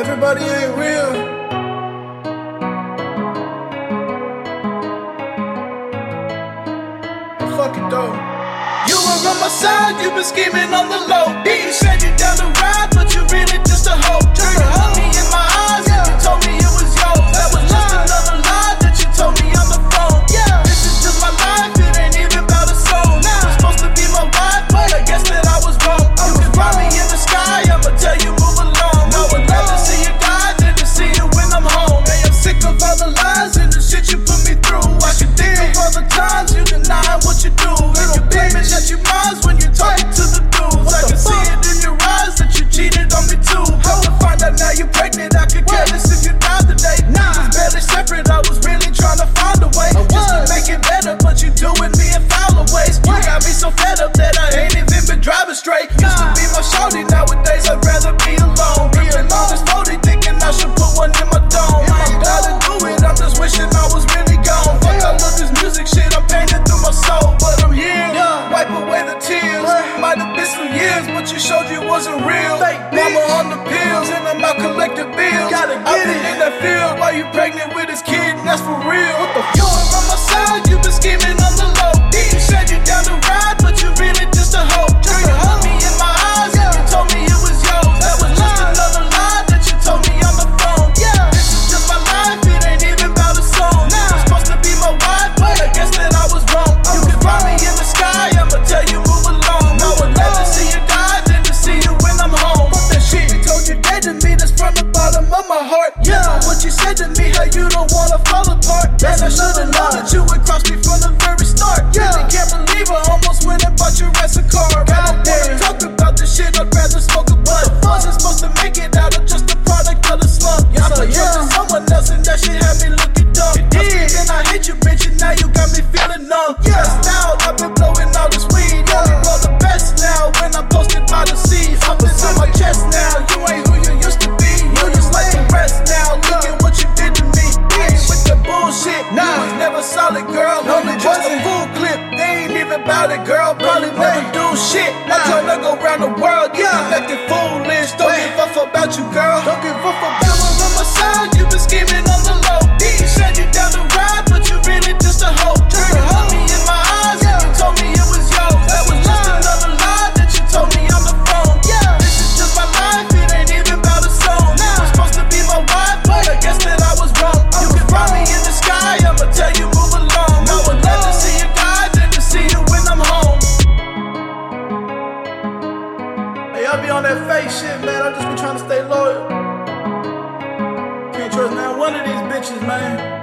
Everybody ain't real. Fuck it though. You were on my side, you been scheming on the low. You said you down the ride, but you really just a hoe. Just a hoe. crowded nowadays. had to meet her, you don't wanna fall apart. Man, I should've known that you would cross me from the a solid girl, only just a full clip. They ain't even bout it, girl. Probably won't do shit. I told her go round the world. I be on that fake shit, man. I just be trying to stay loyal. Can't trust not one of these bitches, man.